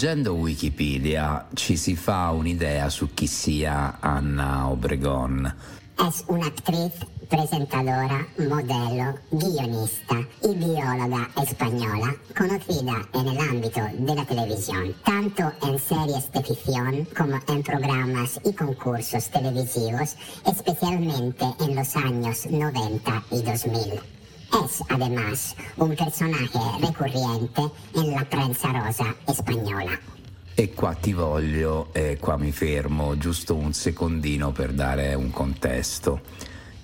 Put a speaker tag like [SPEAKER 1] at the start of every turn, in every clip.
[SPEAKER 1] Leggendo Wikipedia ci si fa un'idea su chi sia Anna Obregón.
[SPEAKER 2] Es una actriz, presentadora, modelo, guionista y bióloga española, conocida en el ámbito de tanto en series de ficción como en programas y concursos televisivos, especialmente en los años 90 y 2000. Es además un personaje recurrente en la prensa rosa española.
[SPEAKER 1] E qua ti voglio, e qua mi fermo giusto un secondino per dare un contesto.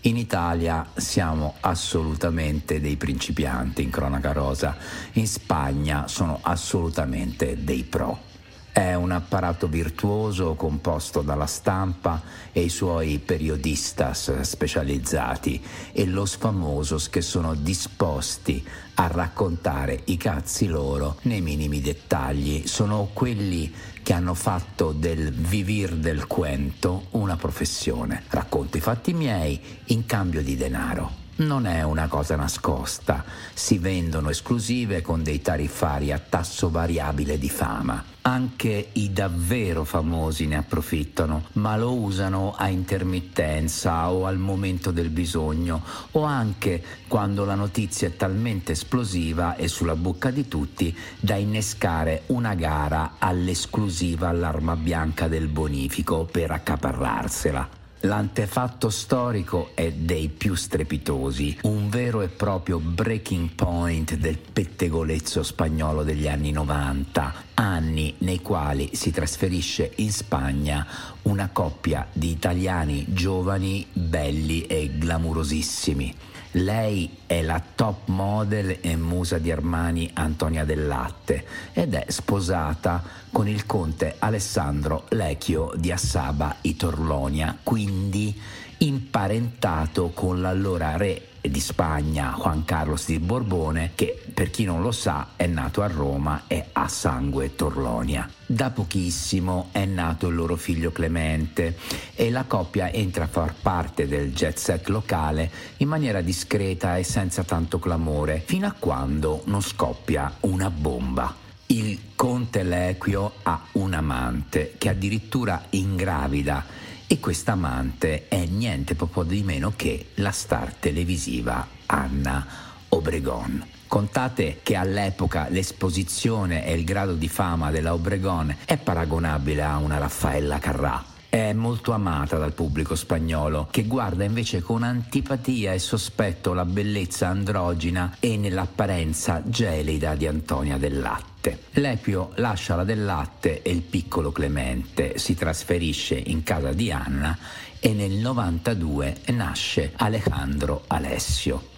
[SPEAKER 1] In Italia siamo assolutamente dei principianti in cronaca rosa, in Spagna sono assolutamente dei pro. È un apparato virtuoso composto dalla stampa e i suoi periodistas specializzati e los famosos che sono disposti a raccontare i cazzi loro nei minimi dettagli. Sono quelli che hanno fatto del vivir del cuento una professione. Racconto i fatti miei in cambio di denaro. Non è una cosa nascosta, si vendono esclusive con dei tariffari a tasso variabile di fama. Anche i davvero famosi ne approfittano, ma lo usano a intermittenza o al momento del bisogno o anche quando la notizia è talmente esplosiva e sulla bocca di tutti da innescare una gara all'esclusiva all'arma bianca del bonifico per accaparrarsela. L'antefatto storico è dei più strepitosi, un vero e proprio breaking point del pettegolezzo spagnolo degli anni 90, anni nei quali si trasferisce in Spagna una coppia di italiani giovani, belli e glamurosissimi. Lei è la top model e musa di Armani Antonia del Latte ed è sposata con il conte Alessandro Lecchio di Assaba Itorlonia, quindi imparentato con l'allora re di Spagna Juan Carlos di Borbone che per chi non lo sa è nato a Roma e ha sangue Torlonia. Da pochissimo è nato il loro figlio Clemente e la coppia entra a far parte del jet set locale in maniera discreta e senza tanto clamore fino a quando non scoppia una bomba. Il conte Lequio ha un amante che addirittura ingravida e questa amante è niente proprio di meno che la star televisiva Anna Obregon. Contate che all'epoca l'esposizione e il grado di fama della Obregon è paragonabile a una Raffaella Carrà. È molto amata dal pubblico spagnolo, che guarda invece con antipatia e sospetto la bellezza androgina e nell'apparenza gelida di Antonia del Latte. Lepio lascia la del latte e il piccolo Clemente si trasferisce in casa di Anna e nel 92 nasce Alejandro Alessio.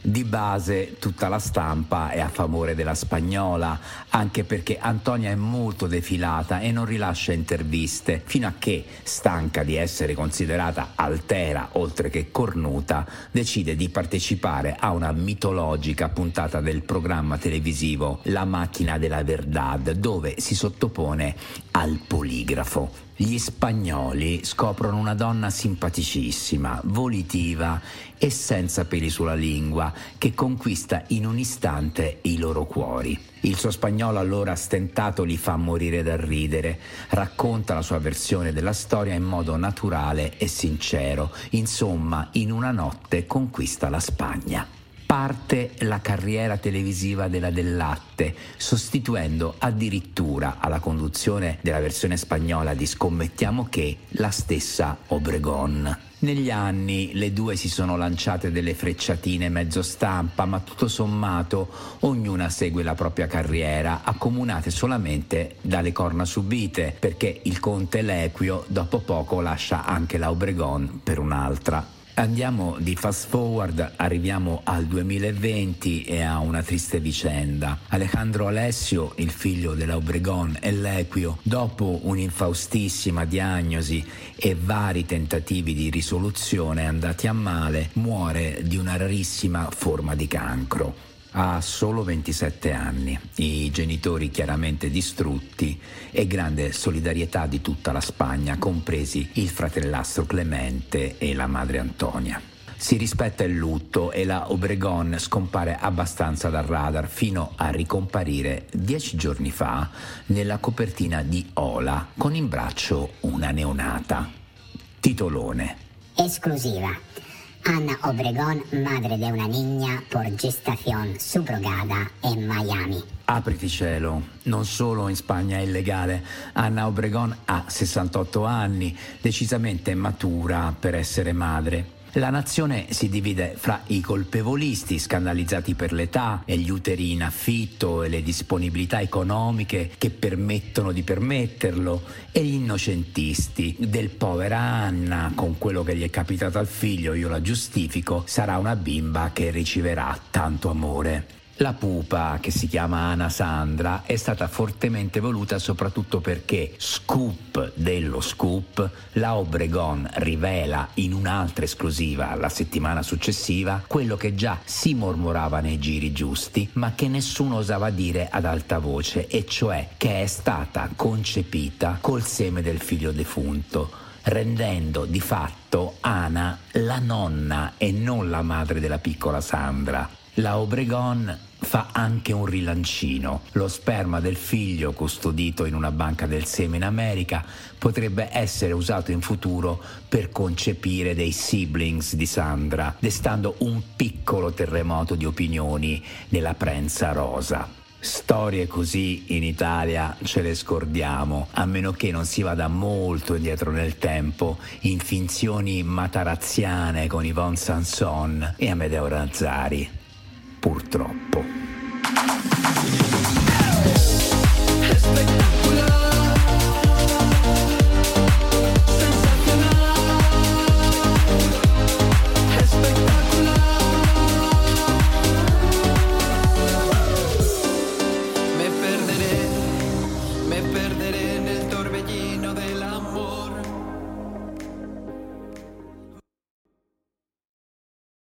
[SPEAKER 1] Di base tutta la stampa è a favore della spagnola, anche perché Antonia è molto defilata e non rilascia interviste, fino a che, stanca di essere considerata altera oltre che cornuta, decide di partecipare a una mitologica puntata del programma televisivo La macchina della verdad, dove si sottopone al poligrafo. Gli spagnoli scoprono una donna simpaticissima, volitiva e senza peli sulla lingua, che conquista in un istante i loro cuori. Il suo spagnolo allora stentato li fa morire dal ridere, racconta la sua versione della storia in modo naturale e sincero, insomma in una notte conquista la Spagna parte la carriera televisiva della Del Latte, sostituendo addirittura alla conduzione della versione spagnola di Scommettiamo che la stessa Obregon. Negli anni le due si sono lanciate delle frecciatine mezzo stampa, ma tutto sommato ognuna segue la propria carriera, accomunate solamente dalle corna subite, perché il conte Lequio dopo poco lascia anche la Obregon per un'altra. Andiamo di fast forward, arriviamo al 2020 e a una triste vicenda. Alejandro Alessio, il figlio della Obregon e l'Equio, dopo un'infaustissima diagnosi e vari tentativi di risoluzione andati a male, muore di una rarissima forma di cancro. Ha solo 27 anni, i genitori chiaramente distrutti e grande solidarietà di tutta la Spagna, compresi il fratellastro Clemente e la madre Antonia. Si rispetta il lutto e la Obregon scompare abbastanza dal radar fino a ricomparire dieci giorni fa nella copertina di Ola con in braccio una neonata. Titolone.
[SPEAKER 2] Esclusiva. Anna Obregón, madre de una niña por gestación subrogada en Miami.
[SPEAKER 1] Apriti cielo, non solo in Spagna è illegale, Anna Obregón ha 68 anni, decisamente matura per essere madre. La nazione si divide fra i colpevolisti scandalizzati per l'età e gli uteri in affitto e le disponibilità economiche che permettono di permetterlo e gli innocentisti del povera Anna con quello che gli è capitato al figlio io la giustifico sarà una bimba che riceverà tanto amore. La pupa, che si chiama Ana Sandra, è stata fortemente voluta soprattutto perché, scoop dello scoop, la Obregon rivela in un'altra esclusiva la settimana successiva quello che già si mormorava nei giri giusti, ma che nessuno osava dire ad alta voce, e cioè che è stata concepita col seme del figlio defunto rendendo di fatto Ana la nonna e non la madre della piccola Sandra. La Obregon fa anche un rilancino. Lo sperma del figlio custodito in una banca del seme in America potrebbe essere usato in futuro per concepire dei siblings di Sandra, destando un piccolo terremoto di opinioni nella prensa rosa. Storie così in Italia ce le scordiamo, a meno che non si vada molto indietro nel tempo, in finzioni matarazziane con Yvonne Sanson e Amedeo Razzari purtroppo.